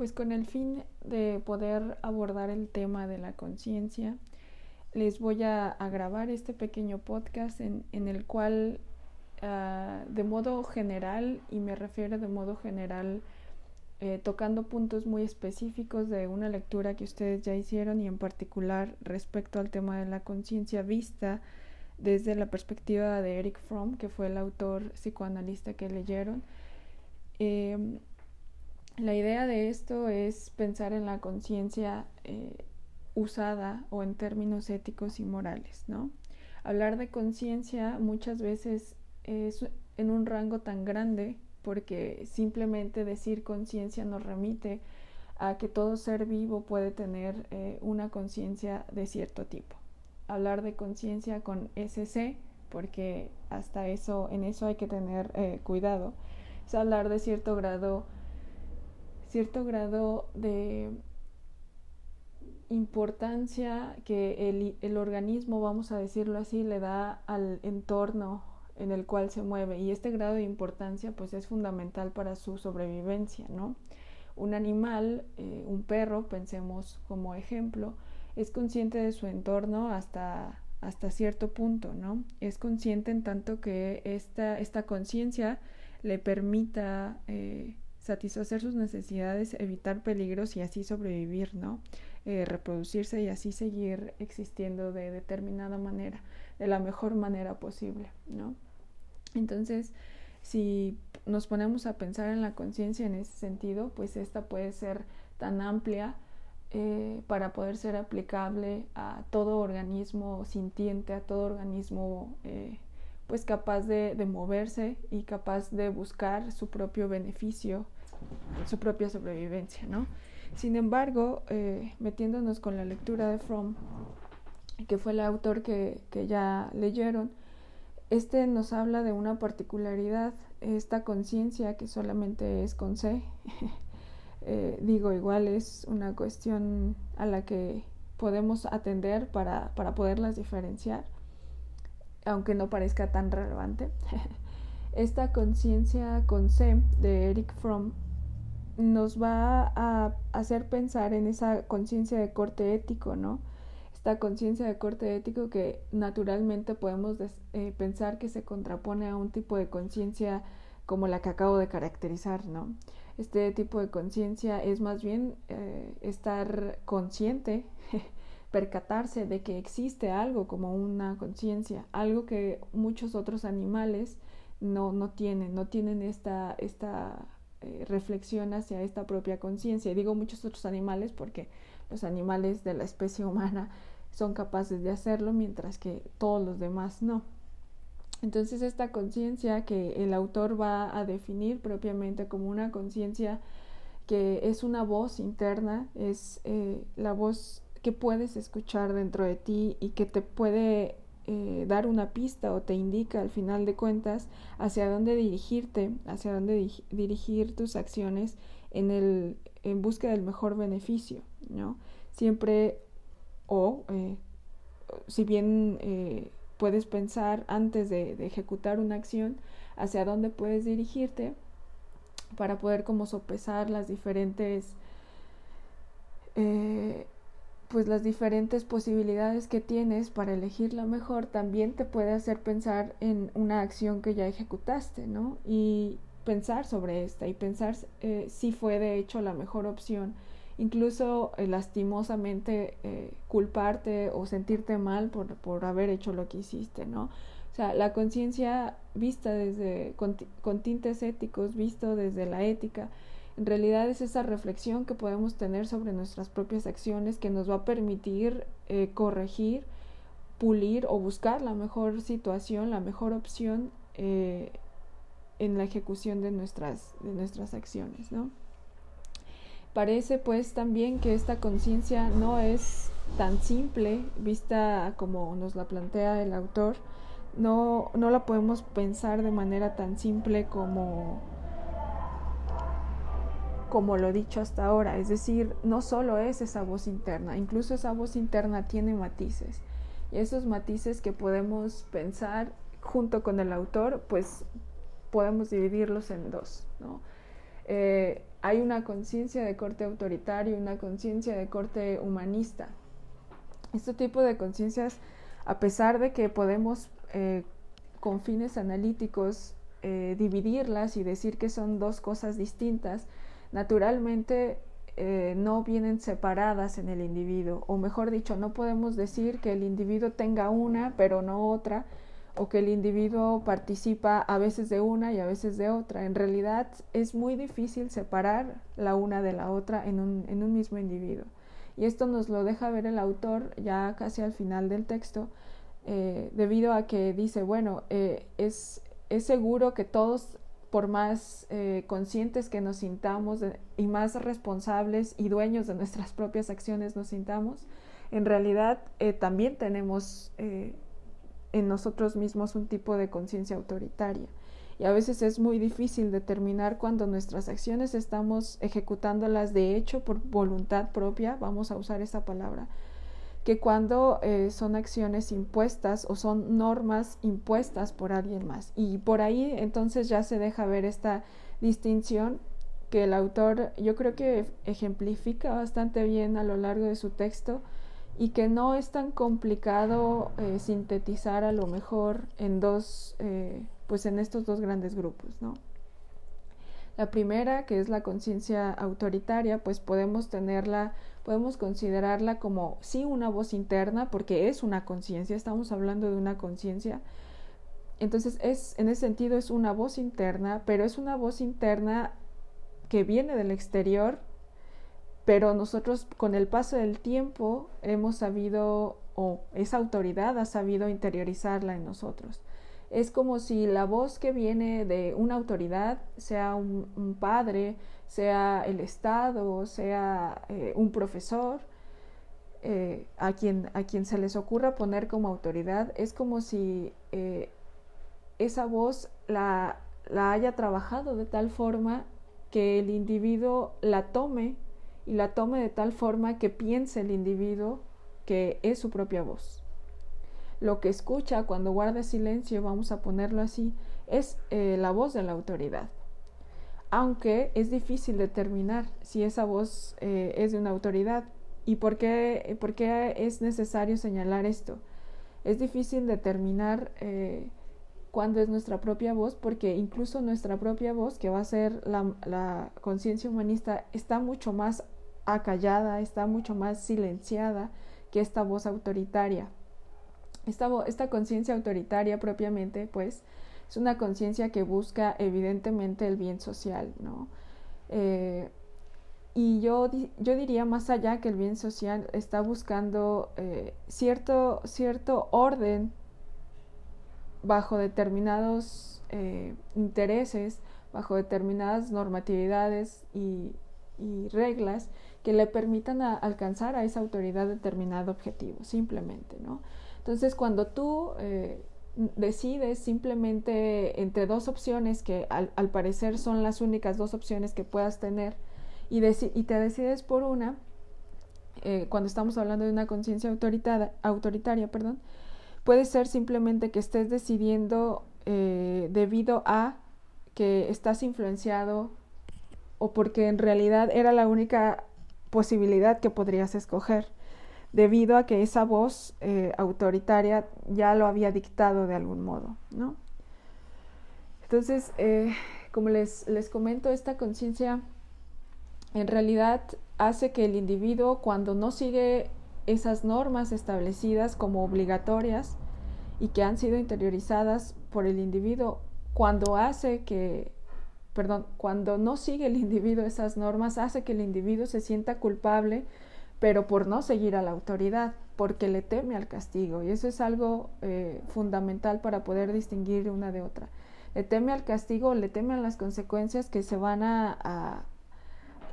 Pues con el fin de poder abordar el tema de la conciencia, les voy a, grabar este pequeño podcast en, el cual ah, de modo general, y me refiero de modo general, eh, tocando puntos muy específicos de una lectura que ustedes ya hicieron y en particular respecto al tema de la conciencia vista desde la perspectiva de Eric Fromm, que fue el autor psicoanalista que leyeron. Em, la idea de esto es pensar en la conciencia eh, usada o en términos éticos y morales, ¿no? Hablar de conciencia muchas veces es en un rango tan grande porque simplemente decir conciencia nos remite a que todo ser vivo puede tener eh, una conciencia de cierto tipo. Hablar de conciencia con SC, porque hasta eso, en eso hay que tener eh, cuidado, es hablar de cierto grado cierto grado de importancia que el, organismo, vamos a decirlo así, le da al entorno en el cual se mueve y este grado de importancia pues es fundamental para su sobrevivencia, ¿no? Un animal, eh, un perro, pensemos como ejemplo, es consciente de su entorno hasta, hasta cierto punto, ¿no? Es consciente en tanto que esta, esta conciencia le permita eh, satisfacer sus necesidades, evitar peligros y así sobrevivir, ¿no? Eh, reproducirse y así seguir existiendo de determinada manera, de la mejor manera posible, ¿no? Entonces, si nos ponemos a pensar en la conciencia en ese sentido, pues esta puede ser tan amplia eh, para poder ser aplicable a todo organismo sintiente, a todo organismo eh, pues capaz de, moverse y capaz de buscar su propio beneficio, su propia sobrevivencia, ¿no? Sin embargo, eh, metiéndonos con la lectura de Fromm, que fue el autor que, ya leyeron, este nos habla de una particularidad, esta conciencia que solamente es con C, eh, digo, igual es una cuestión a la que podemos atender para, para poderlas diferenciar aunque no parezca tan relevante. Esta conciencia con C de Eric Fromm nos va a hacer pensar en esa conciencia de corte ético, ¿no? Esta conciencia de corte ético que naturalmente podemos eh, pensar que se contrapone a un tipo de conciencia como la que acabo de caracterizar, ¿no? Este tipo de conciencia es más bien eh, estar consciente percatarse de que existe algo como una conciencia, algo que muchos otros animales no, no tienen, no tienen esta, esta eh, reflexión hacia esta propia conciencia. Y digo muchos otros animales porque los animales de la especie humana son capaces de hacerlo, mientras que todos los demás no. Entonces esta conciencia que el autor va a definir propiamente como una conciencia que es una voz interna, es eh, la voz que puedes escuchar dentro de ti y que te puede eh, dar una pista o te indica al final de cuentas hacia dónde dirigirte, hacia dónde dirigir tus acciones en, el, en busca del mejor beneficio, ¿no? Siempre o eh, si bien eh, puedes pensar antes de, de, ejecutar una acción hacia dónde puedes dirigirte para poder como sopesar las diferentes pues las diferentes posibilidades que tienes para elegir la mejor también te puede hacer pensar en una acción que ya ejecutaste, ¿no? Y pensar sobre esta y pensar eh, si fue de hecho la mejor opción, incluso eh, lastimosamente eh, culparte o sentirte mal por, por haber hecho lo que hiciste, ¿no? O sea, la conciencia vista desde, con, con tintes éticos, visto desde la ética, en realidad es esa reflexión que podemos tener sobre nuestras propias acciones que nos va a permitir eh, corregir, pulir o buscar la mejor situación, la mejor opción eh, en la ejecución de nuestras, de nuestras acciones, ¿no? Parece pues también que esta conciencia no es tan simple, vista como nos la plantea el autor, no, no la podemos pensar de manera tan simple como como lo he dicho hasta ahora, es decir, no solo es esa voz interna, incluso esa voz interna tiene matices y esos matices que podemos pensar junto con el autor, pues podemos dividirlos en dos. ¿no? Eh, hay una conciencia de corte autoritario, una conciencia de corte humanista. Este tipo de conciencias, a pesar de que podemos eh, con fines analíticos eh, dividirlas y decir que son dos cosas distintas, naturalmente eh, no vienen separadas en el individuo, o mejor dicho, no podemos decir que el individuo tenga una pero no otra, o que el individuo participa a veces de una y a veces de otra. En realidad es muy difícil separar la una de la otra en un, mismo individuo. Y esto nos lo deja ver el autor ya casi al final del texto, eh, debido a que dice, bueno, eh, es seguro que todos, por más eh, conscientes que nos sintamos y más responsables y dueños de nuestras propias acciones nos sintamos, en realidad también tenemos en nosotros mismos un tipo de conciencia autoritaria. Y a veces es muy difícil determinar cuando nuestras acciones estamos ejecutándolas de hecho por voluntad propia, vamos a usar esa palabra, que cuando eh, son acciones impuestas o son normas impuestas por alguien más. Y por ahí entonces ya se deja ver esta distinción que el autor yo creo que ejemplifica bastante bien a lo largo de su texto y que no es tan complicado eh, sintetizar a lo mejor en dos, eh, pues en estos dos grandes grupos, ¿no? La primera, que es la conciencia autoritaria, pues podemos tenerla, podemos considerarla como sí una voz interna, porque es una conciencia, estamos hablando de una conciencia. Entonces, es, en ese sentido es una voz interna, pero es una voz interna que viene del exterior pero nosotros con el paso del tiempo hemos sabido, o esa autoridad ha sabido interiorizarla en nosotros. Es como si la voz que viene de una autoridad, sea un, padre, sea el Estado, sea eh, un profesor, eh, a, quien, a quien se les ocurra poner como autoridad, es como si eh, esa voz la, la haya trabajado de tal forma que el individuo la tome y la tome de tal forma que piense el individuo que es su propia voz. Lo que escucha cuando guarda silencio, vamos a ponerlo así, es la voz de la autoridad. Aunque es difícil determinar si esa voz eh, es de una autoridad. ¿Y por qué, por qué, es necesario señalar esto? Es difícil determinar eh, cuándo es nuestra propia voz, porque incluso nuestra propia voz, que va a ser la, la conciencia humanista, está mucho más acallada, está mucho más silenciada que esta voz autoritaria. Esta, esta conciencia autoritaria propiamente, pues, es una conciencia que busca evidentemente el bien social, ¿no? Eh, y yo, yo diría más allá que el bien social está buscando eh, cierto, cierto orden bajo determinados eh, intereses, bajo determinadas normatividades y, reglas que le permitan alcanzar a esa autoridad determinado objetivo, simplemente, ¿no? Entonces, cuando tú decides simplemente entre dos opciones que al, parecer son las únicas dos opciones que puedas tener y, y te decides por una, eh, cuando estamos hablando de una conciencia autoritaria, perdón, puede ser simplemente que estés decidiendo eh, debido a que estás influenciado o porque en realidad era la única posibilidad que podrías escoger, debido a que esa voz eh, autoritaria ya lo había dictado de algún modo, ¿no? Entonces, eh, como les, les comento, esta conciencia en realidad hace que el individuo, cuando no sigue esas normas establecidas como obligatorias y que han sido interiorizadas por el individuo, cuando hace que perdón, cuando no sigue el individuo esas normas, hace que el individuo se sienta culpable, pero por no seguir a la autoridad, porque le teme al castigo. Y eso es algo eh, fundamental para poder distinguir una de otra. Le teme al castigo, le teme a las consecuencias que se van a,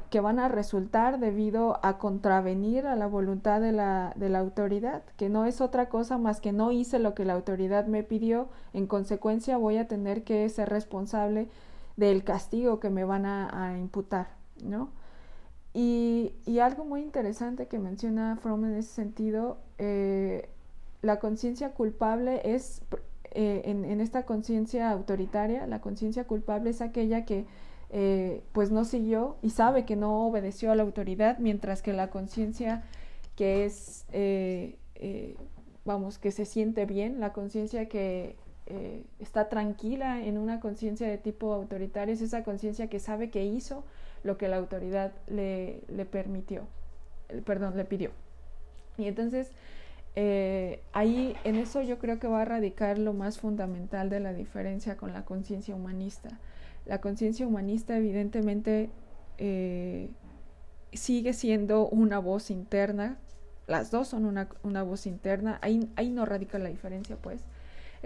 que van a resultar debido a contravenir a la voluntad de la, de la autoridad, que no es otra cosa más que no hice lo que la autoridad me pidió, en consecuencia voy a tener que ser responsable del castigo que me van a, imputar, ¿no? Y, algo muy interesante que menciona Fromm en ese sentido, eh, la conciencia culpable es, eh, en, esta conciencia autoritaria, la conciencia culpable es aquella que eh, pues no siguió y sabe que no obedeció a la autoridad, mientras que la conciencia que es, vamos, que se siente bien, la conciencia que está tranquila en una conciencia de tipo autoritario, es esa conciencia que sabe que hizo lo que la autoridad le, le permitió, perdón, le pidió. Y entonces, ahí en eso yo creo que va a radicar lo más fundamental de la diferencia con la conciencia humanista la conciencia humanista evidentemente eh, sigue siendo una voz interna, las dos son una, una voz interna, ahí, ahí, no radica la diferencia pues.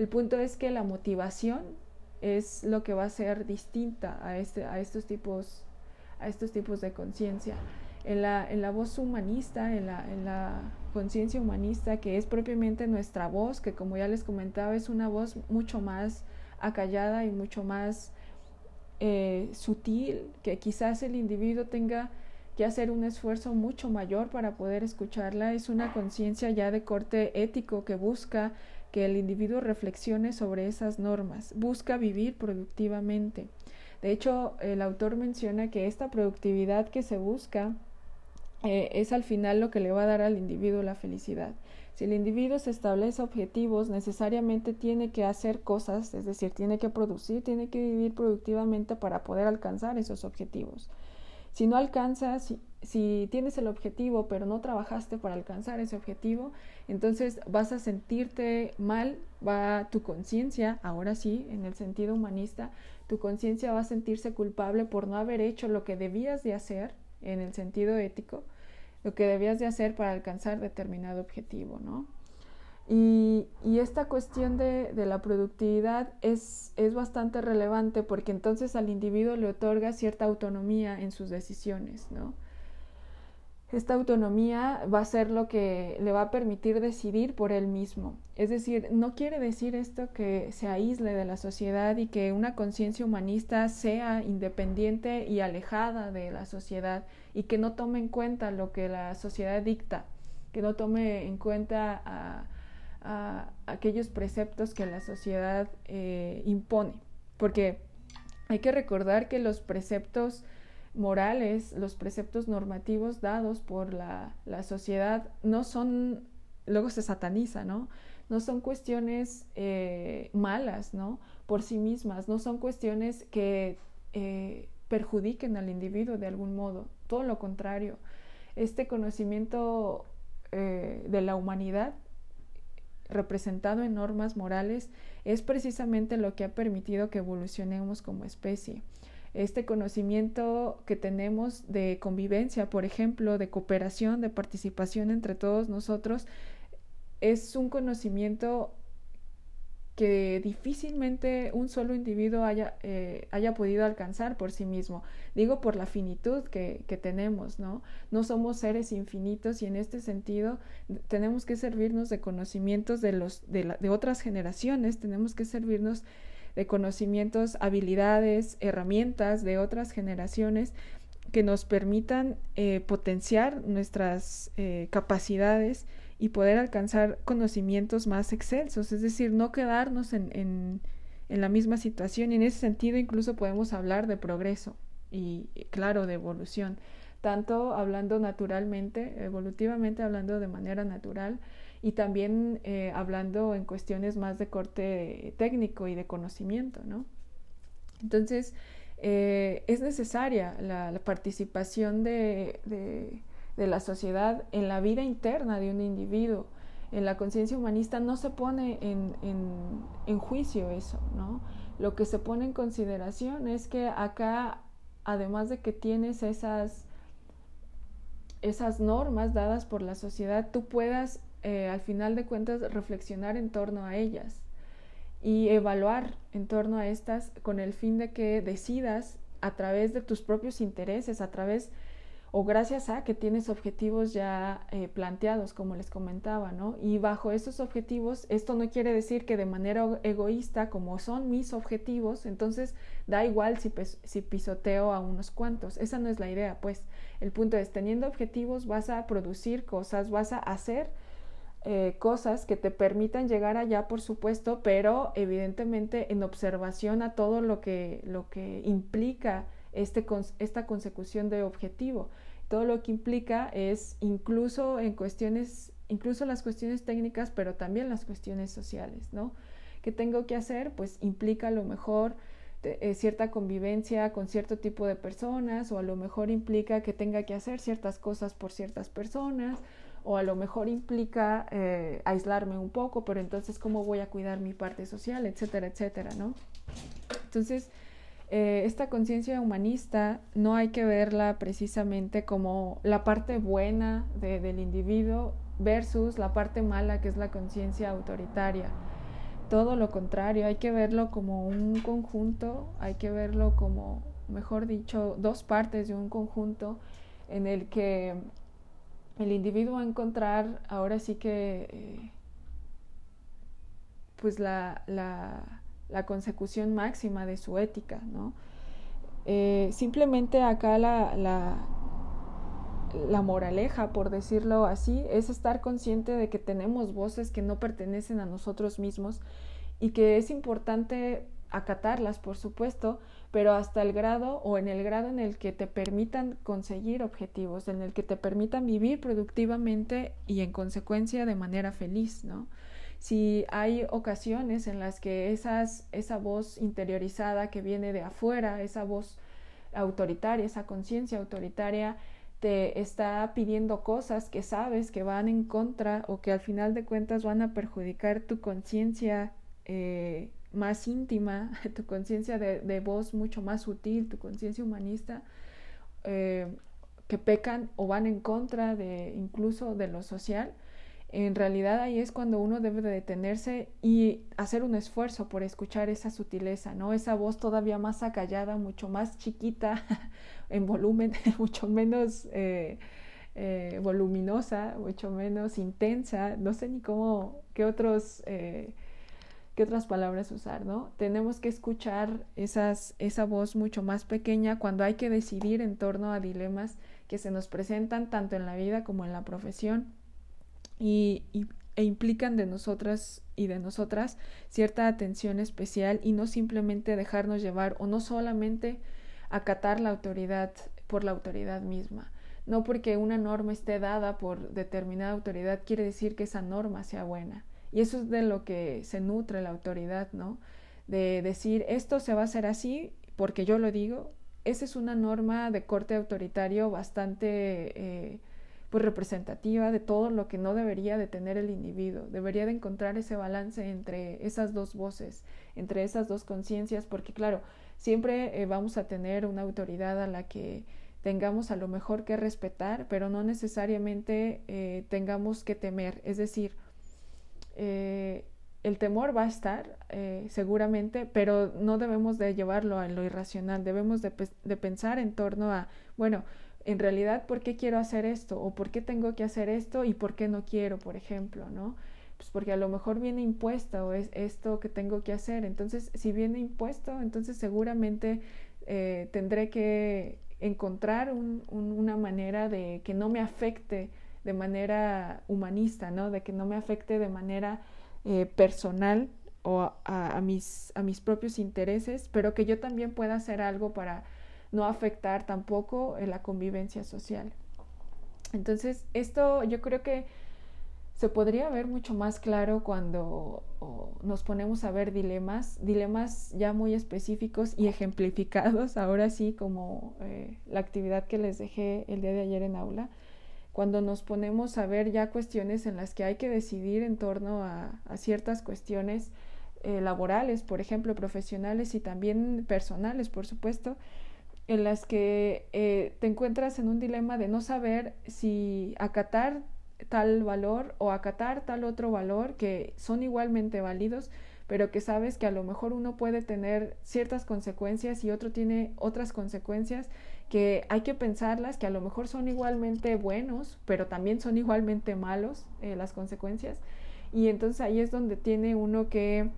El punto es que la motivación es lo que va a ser distinta a, este, a, estos, tipos, a estos tipos de conciencia. En la, en la voz humanista, en la, en la conciencia humanista, que es propiamente nuestra voz, que como ya les comentaba es una voz mucho más acallada y mucho más eh, sutil, que quizás el individuo tenga que hacer un esfuerzo mucho mayor para poder escucharla, es una conciencia ya de corte ético que busca que el individuo reflexione sobre esas normas, busca vivir productivamente. De hecho, el autor menciona que esta productividad que se busca eh, es al final lo que le va a dar al individuo la felicidad. Si el individuo se establece objetivos, necesariamente tiene que hacer cosas, es decir, tiene que producir, tiene que vivir productivamente para poder alcanzar esos objetivos. Si no alcanzas, si, tienes el objetivo pero no trabajaste para alcanzar ese objetivo, entonces vas a sentirte mal, va tu conciencia, ahora sí, en el sentido humanista, tu conciencia va a sentirse culpable por no haber hecho lo que debías de hacer en el sentido ético lo que debías de hacer para alcanzar determinado objetivo, ¿no? Y, esta cuestión de, la productividad es, es bastante relevante porque entonces al individuo le otorga cierta autonomía en sus decisiones, ¿no? esta autonomía va a ser lo que le va a permitir decidir por él mismo. Es decir, no quiere decir esto que se aísle de la sociedad y que una conciencia humanista sea independiente y alejada de la sociedad y que no tome en cuenta lo que la sociedad dicta, que no tome en cuenta a, aquellos preceptos que la sociedad eh, impone. Porque hay que recordar que los preceptos morales, los preceptos normativos dados por la, sociedad no son, luego se sataniza, ¿no? No son cuestiones eh, malas, ¿no? Por sí mismas, no son cuestiones que eh, perjudiquen al individuo de algún modo, todo lo contrario. Este conocimiento de la humanidad representado en normas morales es precisamente lo que ha permitido que evolucionemos como especie. Este conocimiento que tenemos de convivencia, por ejemplo, de cooperación, de participación entre todos nosotros, es un conocimiento que difícilmente un solo individuo haya, eh, haya podido alcanzar por sí mismo. Digo por la finitud que, que, tenemos, ¿no? No somos seres infinitos y en este sentido tenemos que servirnos de conocimientos de, los, de, de otras generaciones, tenemos que servirnos de conocimientos, habilidades, herramientas de otras generaciones que nos permitan eh, potenciar nuestras eh, capacidades y poder alcanzar conocimientos más excelsos, es decir, no quedarnos en, en, la misma situación y en ese sentido incluso podemos hablar de progreso y, claro, de evolución, tanto hablando naturalmente, evolutivamente hablando de manera natural, y también eh, hablando en cuestiones más de corte técnico y de conocimiento, ¿no? Entonces, eh, es necesaria la, participación de, la sociedad en la vida interna de un individuo. En la conciencia humanista no se pone en, en, en juicio eso, ¿no? Lo que se pone en consideración es que acá, además de que tienes esas, esas normas dadas por la sociedad, tú puedas eh, al final de cuentas reflexionar en torno a ellas y evaluar en torno a estas con el fin de que decidas a través de tus propios intereses, a través o gracias a que tienes objetivos ya eh, planteados, como les comentaba, ¿no? Y bajo esos objetivos, esto no quiere decir que de manera egoísta, como son mis objetivos, entonces da igual si, si pisoteo a unos cuantos. Esa no es la idea, pues. El punto es, teniendo objetivos vas a producir cosas, vas a hacer eh, cosas que te permitan llegar allá, por supuesto, pero evidentemente en observación a todo lo que, lo que implica este, esta consecución de objetivo. Todo lo que implica es incluso en cuestiones, incluso las cuestiones técnicas, pero también las cuestiones sociales, ¿no? ¿Qué tengo que hacer? Pues implica a lo mejor eh, cierta convivencia con cierto tipo de personas o a lo mejor implica que tenga que hacer ciertas cosas por ciertas personas o a lo mejor implica eh, aislarme un poco, pero entonces cómo voy a cuidar mi parte social, etcétera, etcétera, ¿no? Entonces, eh, esta conciencia humanista no hay que verla precisamente como la parte buena del individuo versus la parte mala que es la conciencia autoritaria. Todo lo contrario, hay que verlo como un conjunto, hay que verlo como, mejor dicho, dos partes de un conjunto en el que el individuo va a encontrar ahora sí que eh, pues la, la, la, consecución máxima de su ética, ¿no? Eh, simplemente acá la, la, la moraleja, por decirlo así, es estar consciente de que tenemos voces que no pertenecen a nosotros mismos y que es importante acatarlas, por supuesto, pero hasta el grado o en el grado en el que te permitan conseguir objetivos, en el que te permitan vivir productivamente y en consecuencia de manera feliz, ¿no? Si hay ocasiones en las que esas, esa voz interiorizada que viene de afuera, esa voz autoritaria, esa conciencia autoritaria, te está pidiendo cosas que sabes que van en contra o que al final de cuentas van a perjudicar tu conciencia eh, más íntima, tu conciencia de, voz mucho más sutil, tu conciencia humanista, eh, que pecan o van en contra de incluso de lo social, en realidad ahí es cuando uno debe de detenerse y hacer un esfuerzo por escuchar esa sutileza, ¿no? Esa voz todavía más acallada, mucho más chiquita en volumen, mucho menos eh, eh, voluminosa, mucho menos intensa, no sé ni cómo, qué otros qué otras palabras usar, ¿no? Tenemos que escuchar esas, esa voz mucho más pequeña cuando hay que decidir en torno a dilemas que se nos presentan tanto en la vida como en la profesión y, e implican de nosotras y de nosotras cierta atención especial y no simplemente dejarnos llevar o no solamente acatar la autoridad por la autoridad misma. No porque una norma esté dada por determinada autoridad quiere decir que esa norma sea buena. Y eso es de lo que se nutre la autoridad, ¿no? De decir, esto se va a hacer así porque yo lo digo. Esa es una norma de corte autoritario bastante eh, pues representativa de todo lo que no debería de tener el individuo. Debería de encontrar ese balance entre esas dos voces, entre esas dos conciencias, porque claro, siempre eh, vamos a tener una autoridad a la que tengamos a lo mejor que respetar, pero no necesariamente eh, tengamos que temer. Es decir, eh, el temor va a estar seguramente, pero no debemos de llevarlo a lo irracional, debemos de, pensar en torno a, bueno, en realidad, ¿por qué quiero hacer esto? ¿O por qué tengo que hacer esto? ¿Y por qué no quiero, por ejemplo? ¿no? Pues porque a lo mejor viene impuesto o es esto que tengo que hacer. Entonces, si viene impuesto, entonces seguramente eh, tendré que encontrar una manera de que no me afecte de manera humanista, ¿no? De que no me afecte de manera eh, personal o a, mis, a mis propios intereses, pero que yo también pueda hacer algo para no afectar tampoco en la convivencia social. Entonces, esto yo creo que se podría ver mucho más claro cuando nos ponemos a ver dilemas, dilemas ya muy específicos y ejemplificados, ahora sí, como eh, la actividad que les dejé el día de ayer en aula, cuando nos ponemos a ver ya cuestiones en las que hay que decidir en torno a, ciertas cuestiones eh, laborales, por ejemplo, profesionales y también personales, por supuesto, en las que eh, te encuentras en un dilema de no saber si acatar tal valor o acatar tal otro valor que son igualmente válidos, pero que sabes que a lo mejor uno puede tener ciertas consecuencias y otro tiene otras consecuencias que hay que pensarlas, que a lo mejor son igualmente buenos, pero también son igualmente malos eh, las consecuencias. Y entonces ahí es donde tiene uno que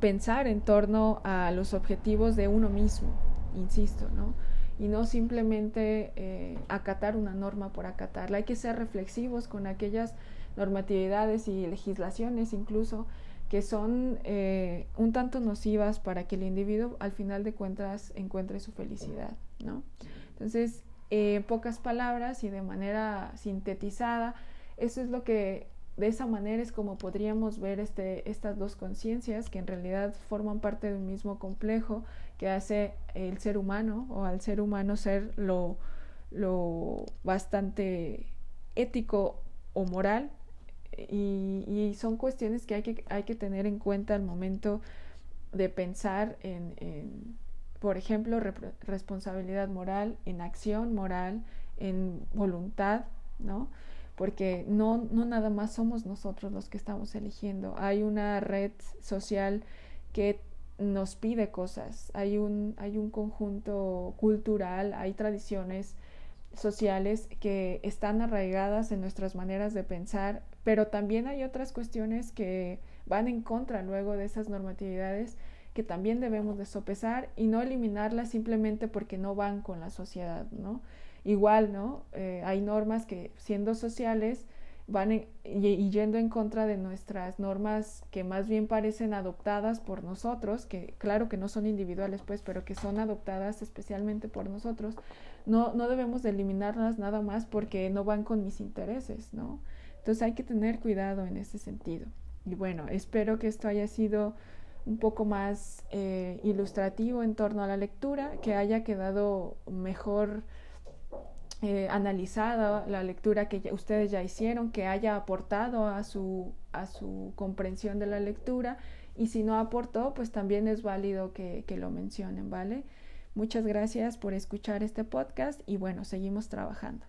pensar en torno a los objetivos de uno mismo, insisto, ¿no? Y no simplemente eh, acatar una norma por acatarla. Hay que ser reflexivos con aquellas normatividades y legislaciones incluso que son eh, un tanto nocivas para que el individuo al final de cuentas encuentre su felicidad. ¿no? Entonces, en pocas palabras y de manera sintetizada, eso es lo que de esa manera es como podríamos ver este, estas dos conciencias que en realidad forman parte de un mismo complejo que hace el ser humano o al ser humano ser lo, lo bastante ético o moral y, son cuestiones que hay, que hay que tener en cuenta al momento de pensar en, en por ejemplo, responsabilidad moral, en acción moral, en voluntad, ¿no? Porque no, no nada más somos nosotros los que estamos eligiendo. Hay una red social que nos pide cosas, hay un, hay un conjunto cultural, hay tradiciones sociales que están arraigadas en nuestras maneras de pensar, pero también hay otras cuestiones que van en contra luego de esas normatividades que también debemos de sopesar y no eliminarlas simplemente porque no van con la sociedad, ¿no? Igual, ¿no? Eh, hay normas que siendo sociales van y, yendo en contra de nuestras normas que más bien parecen adoptadas por nosotros, que claro que no son individuales, pues, pero que son adoptadas especialmente por nosotros, no, no debemos de eliminarlas nada más porque no van con mis intereses, ¿no? Entonces hay que tener cuidado en ese sentido. Y bueno, espero que esto haya sido un poco más eh, ilustrativo en torno a la lectura, que haya quedado mejor eh, analizada la lectura que ustedes ya hicieron, que haya aportado a su, a su comprensión de la lectura y si no aportó, pues también es válido que, que lo mencionen, ¿vale? Muchas gracias por escuchar este podcast y bueno, seguimos trabajando.